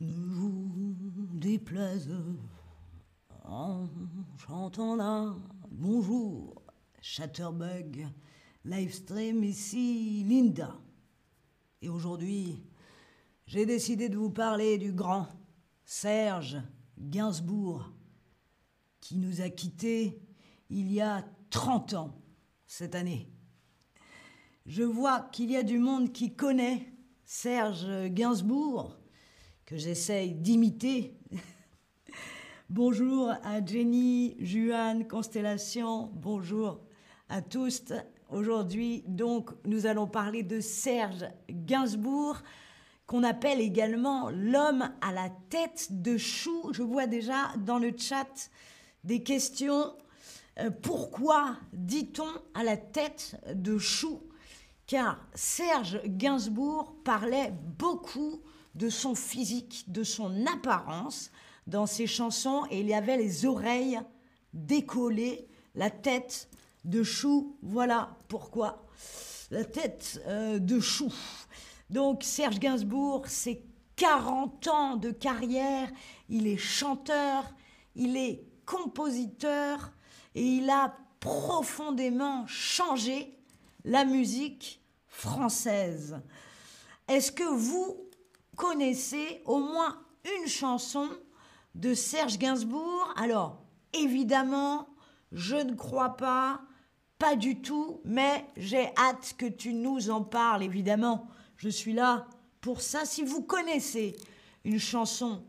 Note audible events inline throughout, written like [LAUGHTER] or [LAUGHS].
ne vous déplaise en chantant là. Bonjour, Chatterbug, livestream ici, Linda. Et aujourd'hui, j'ai décidé de vous parler du grand Serge Gainsbourg, qui nous a quittés il y a 30 ans cette année. Je vois qu'il y a du monde qui connaît Serge Gainsbourg, que j'essaye d'imiter. [LAUGHS] bonjour à Jenny, Juan, Constellation, bonjour à tous. Aujourd'hui, donc, nous allons parler de Serge Gainsbourg, qu'on appelle également l'homme à la tête de chou. Je vois déjà dans le chat des questions. Euh, pourquoi dit-on à la tête de chou? Car Serge Gainsbourg parlait beaucoup de son physique, de son apparence dans ses chansons et il avait les oreilles décollées, la tête de chou. Voilà pourquoi la tête euh, de chou. Donc Serge Gainsbourg, c'est 40 ans de carrière, il est chanteur, il est compositeur et il a profondément changé la musique française. Est-ce que vous connaissez au moins une chanson de Serge Gainsbourg Alors, évidemment, je ne crois pas, pas du tout, mais j'ai hâte que tu nous en parles, évidemment. Je suis là pour ça. Si vous connaissez une chanson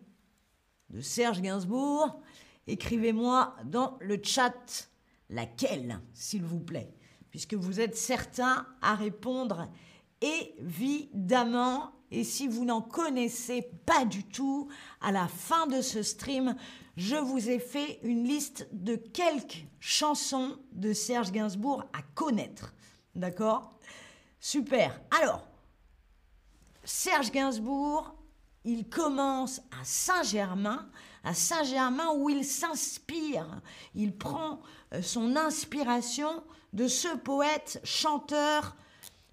de Serge Gainsbourg, écrivez-moi dans le chat laquelle, s'il vous plaît, puisque vous êtes certains à répondre évidemment et si vous n'en connaissez pas du tout, à la fin de ce stream, je vous ai fait une liste de quelques chansons de Serge Gainsbourg à connaître. D'accord? Super. Alors, Serge Gainsbourg, il commence à Saint-Germain, à Saint-Germain où il s'inspire. Il prend euh, son inspiration de ce poète, chanteur,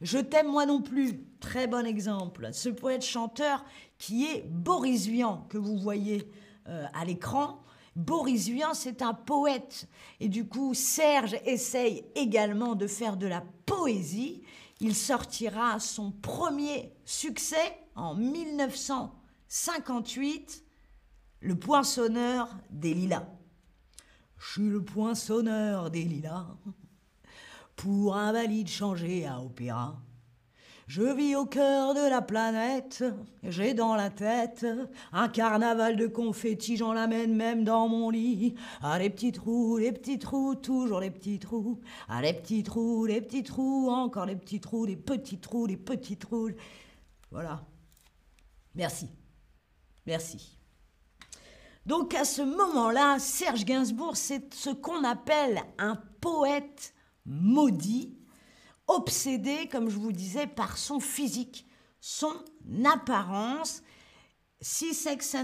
je t'aime moi non plus. Très bon exemple. Ce poète-chanteur qui est Boris Vian, que vous voyez euh, à l'écran. Boris Vian, c'est un poète. Et du coup, Serge essaye également de faire de la poésie. Il sortira son premier succès en 1958, Le poinçonneur des lilas. Je suis le poinçonneur des lilas pour un valide changé à opéra. Je vis au cœur de la planète, j'ai dans la tête un carnaval de confettis, j'en l'amène même dans mon lit. Ah les petits trous, les petits trous, toujours les petits trous. Ah les petits trous, les petits trous, encore les petits trous, les petits trous, les petits trous. Voilà. Merci. Merci. Donc à ce moment-là, Serge Gainsbourg, c'est ce qu'on appelle un poète maudit, obsédé, comme je vous disais, par son physique, son apparence. Si Sex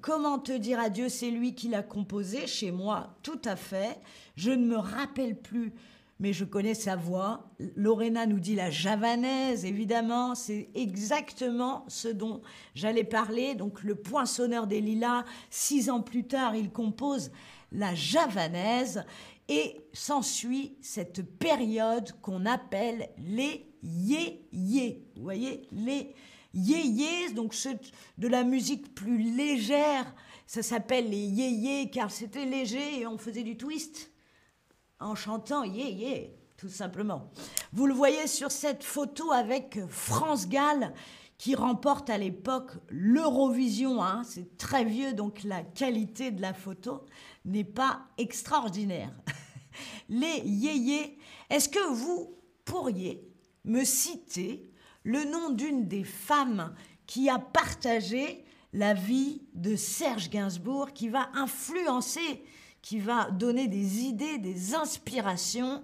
comment te dire adieu, c'est lui qui l'a composé, chez moi, tout à fait. Je ne me rappelle plus, mais je connais sa voix. Lorena nous dit la javanaise, évidemment, c'est exactement ce dont j'allais parler. Donc le poinçonneur des lilas, six ans plus tard, il compose la javanaise. Et s'ensuit cette période qu'on appelle les yé-yé. Vous voyez, les yé-yé, donc de la musique plus légère, ça s'appelle les yé-yé car c'était léger et on faisait du twist en chantant yé-yé, tout simplement. Vous le voyez sur cette photo avec France Gall qui remporte à l'époque l'Eurovision. Hein. C'est très vieux, donc la qualité de la photo n'est pas extraordinaire. [LAUGHS] Les yéyés, est-ce que vous pourriez me citer le nom d'une des femmes qui a partagé la vie de Serge Gainsbourg, qui va influencer, qui va donner des idées, des inspirations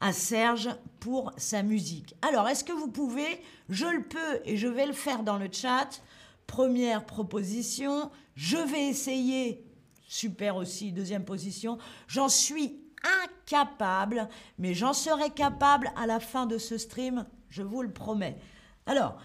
à Serge pour sa musique. Alors, est-ce que vous pouvez, je le peux et je vais le faire dans le chat, première proposition, je vais essayer super aussi, deuxième position. J'en suis incapable, mais j'en serai capable à la fin de ce stream, je vous le promets. Alors,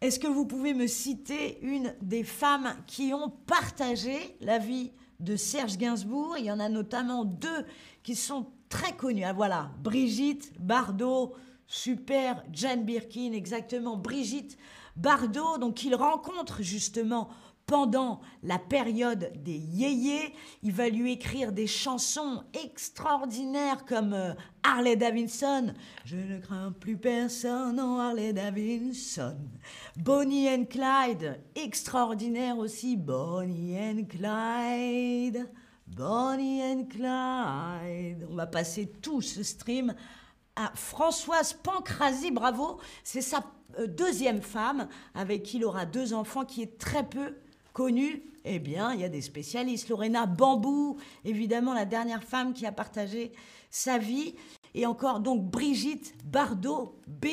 Est-ce que vous pouvez me citer une des femmes qui ont partagé la vie de Serge Gainsbourg Il y en a notamment deux qui sont très connues. Ah, voilà, Brigitte Bardot, super, Jane Birkin, exactement, Brigitte Bardot, donc il rencontre justement pendant la période des yéyés. Il va lui écrire des chansons extraordinaires comme euh, Harley Davidson. Je ne crains plus personne, non, Harley Davidson. Bonnie and Clyde, extraordinaire aussi. Bonnie and Clyde. Bonnie and Clyde. On va passer tout ce stream à Françoise Pancrazi, bravo. C'est sa euh, deuxième femme avec qui il aura deux enfants qui est très peu connue, eh bien, il y a des spécialistes. Lorena Bambou, évidemment, la dernière femme qui a partagé sa vie. Et encore, donc, Brigitte Bardot, B.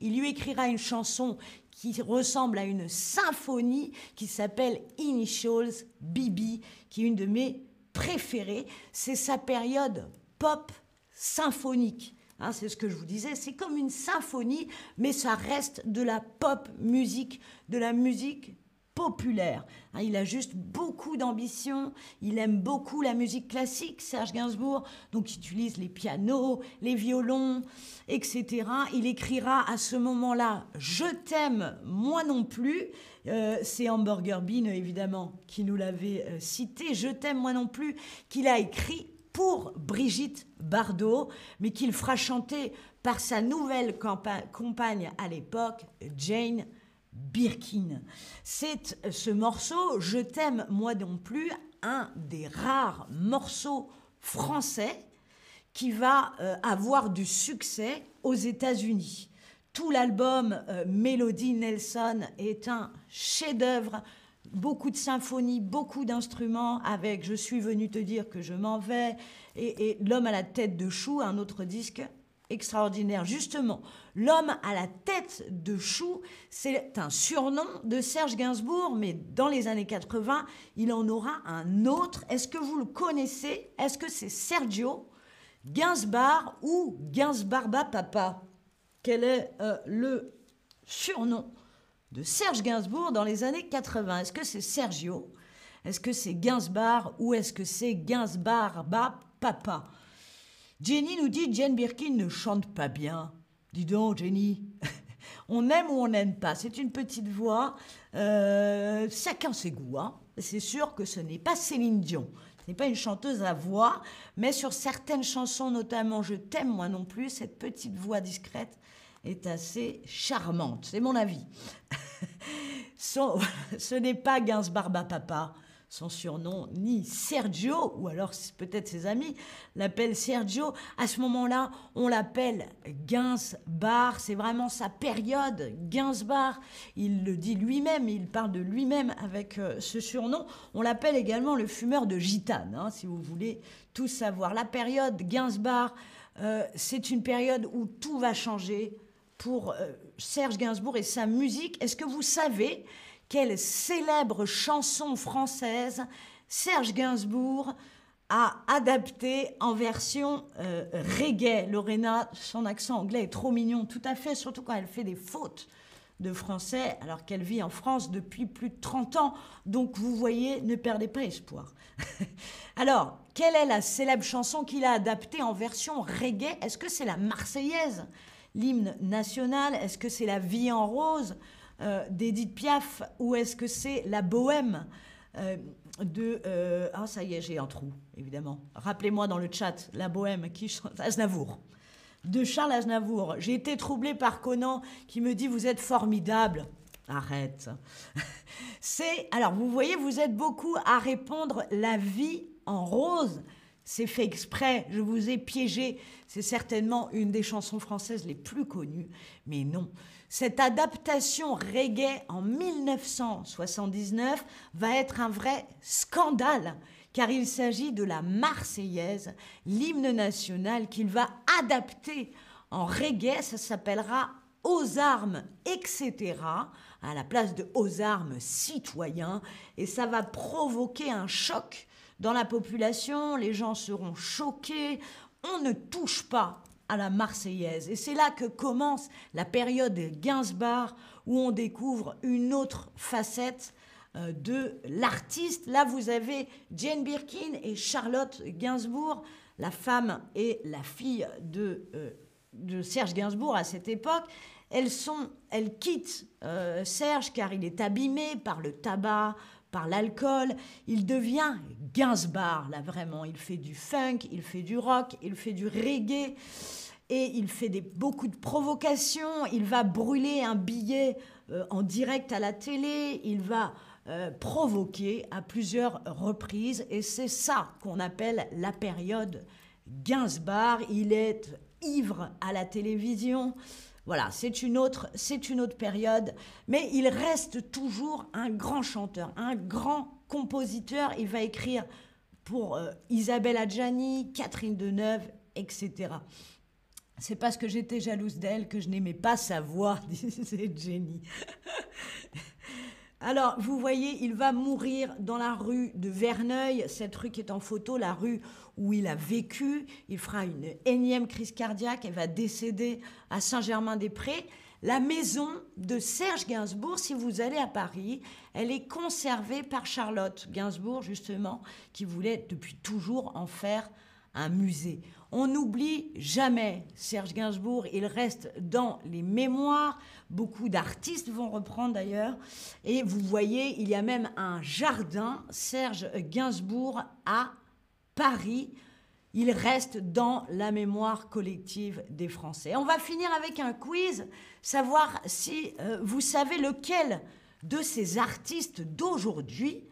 Il lui écrira une chanson qui ressemble à une symphonie qui s'appelle Initials Bibi, qui est une de mes préférées. C'est sa période pop symphonique. Hein, c'est ce que je vous disais, c'est comme une symphonie, mais ça reste de la pop musique, de la musique populaire. Hein, il a juste beaucoup d'ambition, il aime beaucoup la musique classique, Serge Gainsbourg, donc il utilise les pianos, les violons, etc. Il écrira à ce moment-là Je t'aime, moi non plus. Euh, c'est Hamburger Bean, évidemment, qui nous l'avait euh, cité. Je t'aime, moi non plus, qu'il a écrit pour Brigitte Bardot, mais qu'il fera chanter par sa nouvelle compagne à l'époque, Jane Birkin. C'est ce morceau, Je t'aime moi non plus, un des rares morceaux français qui va euh, avoir du succès aux États-Unis. Tout l'album euh, Melody Nelson est un chef-d'œuvre, beaucoup de symphonies, beaucoup d'instruments avec Je suis venu te dire que je m'en vais et, et L'homme à la tête de chou, un autre disque extraordinaire. Justement, l'homme à la tête de chou, c'est un surnom de Serge Gainsbourg, mais dans les années 80, il en aura un autre. Est-ce que vous le connaissez? Est-ce que c'est Sergio Gainsbar ou Gainsbarba Papa? Quel est euh, le surnom de Serge Gainsbourg dans les années 80 Est-ce que c'est Sergio? Est-ce que c'est Gainsbar ou est-ce que c'est Gainsbarba Papa? Jenny nous dit Jane Birkin ne chante pas bien. Dis donc, Jenny. [LAUGHS] on aime ou on n'aime pas? C'est une petite voix. Euh, chacun ses goûts. Hein. C'est sûr que ce n'est pas Céline Dion. Ce n'est pas une chanteuse à voix, mais sur certaines chansons, notamment Je t'aime moi non plus, cette petite voix discrète est assez charmante. C'est mon avis. [LAUGHS] [LAUGHS] ce n'est pas Gainsbarba Papa son surnom, ni Sergio, ou alors peut-être ses amis l'appellent Sergio. À ce moment-là, on l'appelle Gainsbar. C'est vraiment sa période, Gainsbar. Il le dit lui-même, il parle de lui-même avec euh, ce surnom. On l'appelle également le fumeur de gitane, hein, si vous voulez tout savoir. La période Gainsbar, euh, c'est une période où tout va changer pour euh, Serge Gainsbourg et sa musique. Est-ce que vous savez quelle célèbre chanson française Serge Gainsbourg a adapté en version euh, reggae. Lorena, son accent anglais est trop mignon, tout à fait, surtout quand elle fait des fautes de français alors qu'elle vit en France depuis plus de 30 ans. Donc vous voyez, ne perdez pas espoir. [LAUGHS] alors, quelle est la célèbre chanson qu'il a adaptée en version reggae? Est-ce que c'est la Marseillaise, l'hymne national? Est-ce que c'est la vie en rose? Euh, d'Edith Piaf ou est-ce que c'est la bohème euh, de... Ah, ça y est, j'ai un trou, évidemment. Rappelez-moi dans le chat, la bohème, qui chante Aznavour. De Charles Aznavour. J'ai été troublée par Conan qui me dit Vous êtes formidable. Arrête. [LAUGHS] C'est. Alors, vous voyez, vous êtes beaucoup à répondre la vie en rose. C'est fait exprès, je vous ai piégé. C'est certainement une des chansons françaises les plus connues. Mais non, cette adaptation reggae en 1979 va être un vrai scandale, car il s'agit de la Marseillaise, l'hymne national qu'il va adapter en reggae. Ça s'appellera aux armes, etc., à la place de aux armes citoyens, et ça va provoquer un choc dans la population, les gens seront choqués, on ne touche pas à la Marseillaise. Et c'est là que commence la période Gainsbourg, où on découvre une autre facette euh, de l'artiste. Là, vous avez Jane Birkin et Charlotte Gainsbourg, la femme et la fille de, euh, Serge Gainsbourg à cette époque. Elles, sont, elles quittent euh, Serge car il est abîmé par le tabac, par l'alcool. Il devient Gainsbourg, là vraiment. Il fait du funk, il fait du rock, il fait du reggae et il fait beaucoup de provocations. Il va brûler un billet en direct à la télé. Il va euh, provoqué à plusieurs reprises et c'est ça qu'on appelle la période Gainsbourg. Il est ivre à la télévision. Voilà, c'est une autre, c'est une autre période, mais il reste toujours un grand chanteur, un grand compositeur. Il va écrire pour euh, Isabelle Adjani, Catherine Deneuve, etc. C'est parce que j'étais jalouse d'elle que je n'aimais pas sa voix, [LAUGHS] disait Jenny. [LAUGHS] Alors, vous voyez, il va mourir dans la rue de Verneuil, cette rue qui est en photo, la rue où il a vécu. Il fera une énième crise cardiaque et va décéder à Saint-Germain-des-Prés. La maison de Serge Gainsbourg, si vous allez à Paris, elle est conservée par Charlotte Gainsbourg, justement, qui voulait depuis toujours en faire un musée. On n'oublie jamais Serge Gainsbourg, il reste dans les mémoires. Beaucoup d'artistes vont reprendre d'ailleurs. Et vous voyez, il y a même un jardin Serge Gainsbourg à Paris. Il reste dans la mémoire collective des Français. On va finir avec un quiz, savoir si euh, vous savez lequel de ces artistes d'aujourd'hui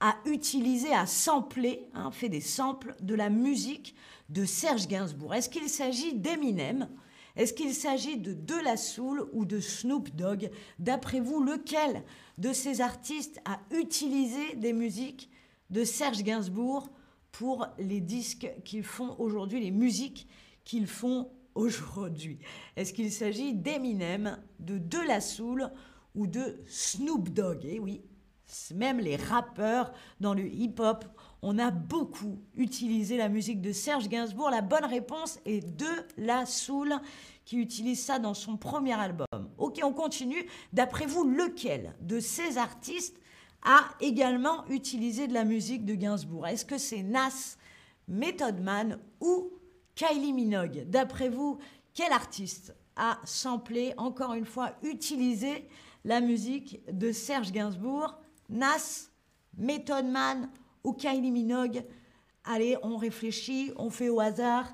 a utilisé, a samplé, hein, fait des samples de la musique de Serge Gainsbourg. Est-ce qu'il s'agit d'Eminem? Est-ce qu'il s'agit de De La Soul ou de Snoop Dogg? D'après vous, lequel de ces artistes a utilisé des musiques de Serge Gainsbourg pour les disques qu'ils font aujourd'hui, les musiques qu'ils font aujourd'hui Est-ce qu'il s'agit d'Eminem, de De La Soul ou de Snoop Dogg? Eh oui, même les rappeurs dans le hip-hop, on a beaucoup utilisé la musique de Serge Gainsbourg. La bonne réponse est de La Soul qui utilise ça dans son premier album. Ok, on continue. D'après vous, lequel de ces artistes a également utilisé de la musique de Gainsbourg Est-ce que c'est Nas, Method Man ou Kylie Minogue? D'après vous, quel artiste a samplé, encore une fois, utilisé la musique de Serge Gainsbourg? Nas, Method Man ou Kylie Minogue? Allez, on réfléchit, on fait au hasard.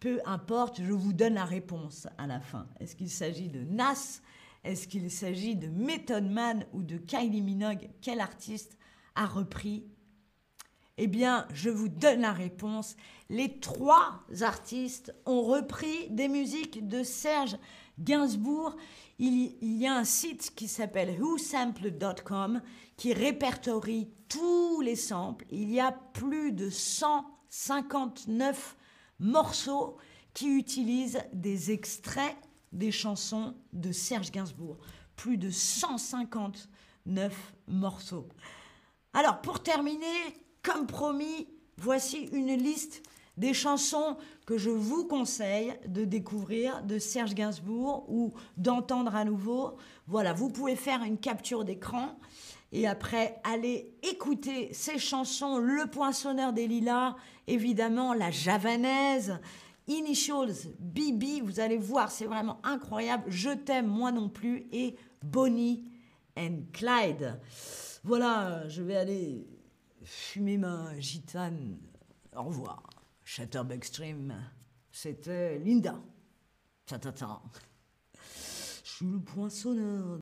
Peu importe, je vous donne la réponse à la fin. Est-ce qu'il s'agit de Nas Est-ce qu'il s'agit de Method Man ou de Kylie Minogue? Quel artiste a repris? Eh bien, je vous donne la réponse. Les trois artistes ont repris des musiques de Serge Gainsbourg. Il, y a un site qui s'appelle whosample.com qui répertorie tous les samples. Il y a plus de 159 morceaux qui utilisent des extraits des chansons de Serge Gainsbourg. Plus de 159 morceaux. Alors, pour terminer, comme promis, voici une liste des chansons que je vous conseille de découvrir de Serge Gainsbourg ou d'entendre à nouveau. Voilà, vous pouvez faire une capture d'écran et après aller écouter ces chansons, Le Poinçonneur des Lilas, évidemment la Javanaise, Initials, Bibi, vous allez voir, c'est vraiment incroyable. Je t'aime, moi non plus, et Bonnie and Clyde. Voilà, je vais aller fumer ma gitane. Au revoir. Chatterbug Stream, c'était Linda. Ta, ta, ta. Je suis le poinçonneur